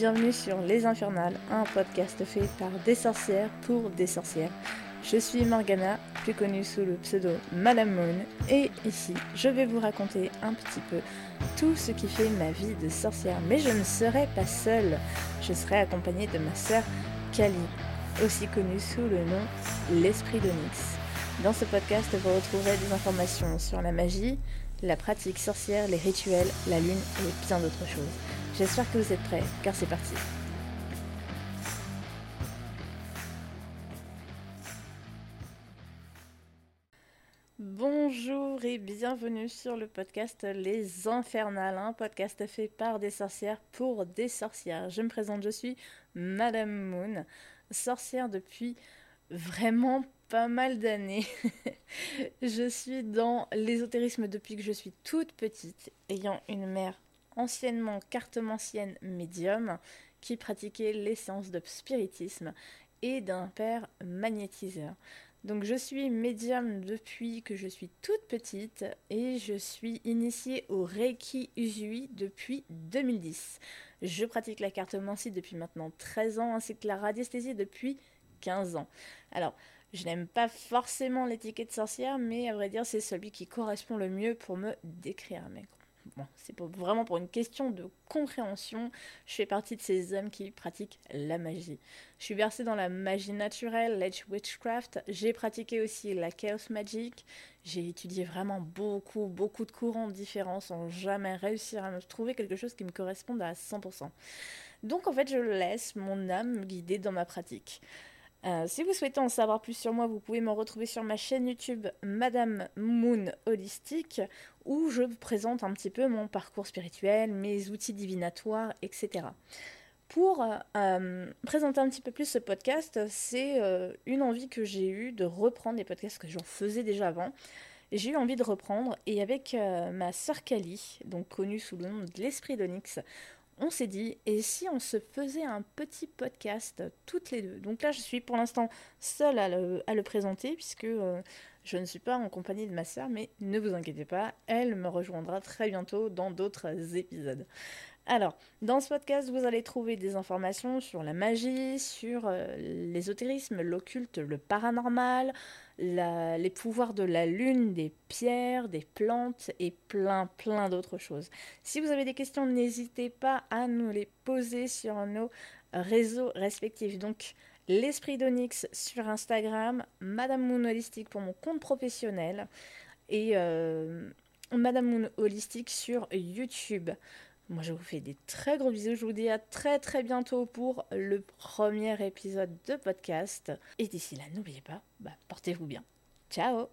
bienvenue sur Les Infernales, un podcast fait par des sorcières pour des sorcières. Je suis Morgana, plus connue sous le pseudo Madame Moon, et ici je vais vous raconter un petit peu tout ce qui fait ma vie de sorcière. Mais je ne serai pas seule, je serai accompagnée de ma sœur Kali, aussi connue sous le nom L'Esprit d'Onyx. Dans ce podcast, vous retrouverez des informations sur la magie, la pratique sorcière, les rituels, la lune et bien d'autres choses. J'espère que vous êtes prêts, car c'est parti. Bonjour et bienvenue sur le podcast Les Infernales, un podcast fait par des sorcières pour des sorcières. Je me présente, je suis Madame Moon, sorcière depuis vraiment pas mal d'années. je suis dans l'ésotérisme depuis que je suis toute petite, ayant une mère anciennement cartomancienne médium qui pratiquait les séances de spiritisme et d'un père magnétiseur. Donc je suis médium depuis que je suis toute petite et je suis initiée au Reiki Usui depuis 2010. Je pratique la cartomancie depuis maintenant 13 ans ainsi que la radiesthésie depuis 15 ans. Alors, je n'aime pas forcément l'étiquette sorcière, mais à vrai dire, c'est celui qui correspond le mieux pour me décrire. Mais c'est vraiment pour une question de compréhension. Je fais partie de ces hommes qui pratiquent la magie. Je suis versée dans la magie naturelle, l'Edge Witchcraft. J'ai pratiqué aussi la Chaos Magic. J'ai étudié vraiment beaucoup, beaucoup de courants différents sans jamais réussir à me trouver quelque chose qui me corresponde à 100%. Donc en fait, je laisse mon âme me guider dans ma pratique. Euh, si vous souhaitez en savoir plus sur moi, vous pouvez me retrouver sur ma chaîne YouTube Madame Moon Holistique, où je présente un petit peu mon parcours spirituel, mes outils divinatoires, etc. Pour euh, présenter un petit peu plus ce podcast, c'est euh, une envie que j'ai eue de reprendre les podcasts que j'en faisais déjà avant. J'ai eu envie de reprendre et avec ma sœur Kali, donc connue sous le nom de l'Esprit d'Onyx, on s'est dit, et si on se faisait un petit podcast toutes les deux? Donc là, je suis pour l'instant seule à le, présenter, puisque euh, je ne suis pas en compagnie de ma sœur, mais ne vous inquiétez pas, elle me rejoindra très bientôt dans d'autres épisodes. Alors, dans ce podcast, vous allez trouver des informations sur la magie, sur euh, l'ésotérisme, l'occulte, le paranormal, les pouvoirs de la lune, des pierres, des plantes et plein, plein d'autres choses. Si vous avez des questions, n'hésitez pas à nous les poser sur nos réseaux respectifs. Donc, l'Esprit d'Onyx sur Instagram, Madame Moon Holistique pour mon compte professionnel et euh, Madame Moon Holistique sur YouTube. Moi, je vous fais des très gros bisous. Je vous dis à très très bientôt pour le premier épisode de podcast. Et d'ici là, n'oubliez pas, bah, portez-vous bien. Ciao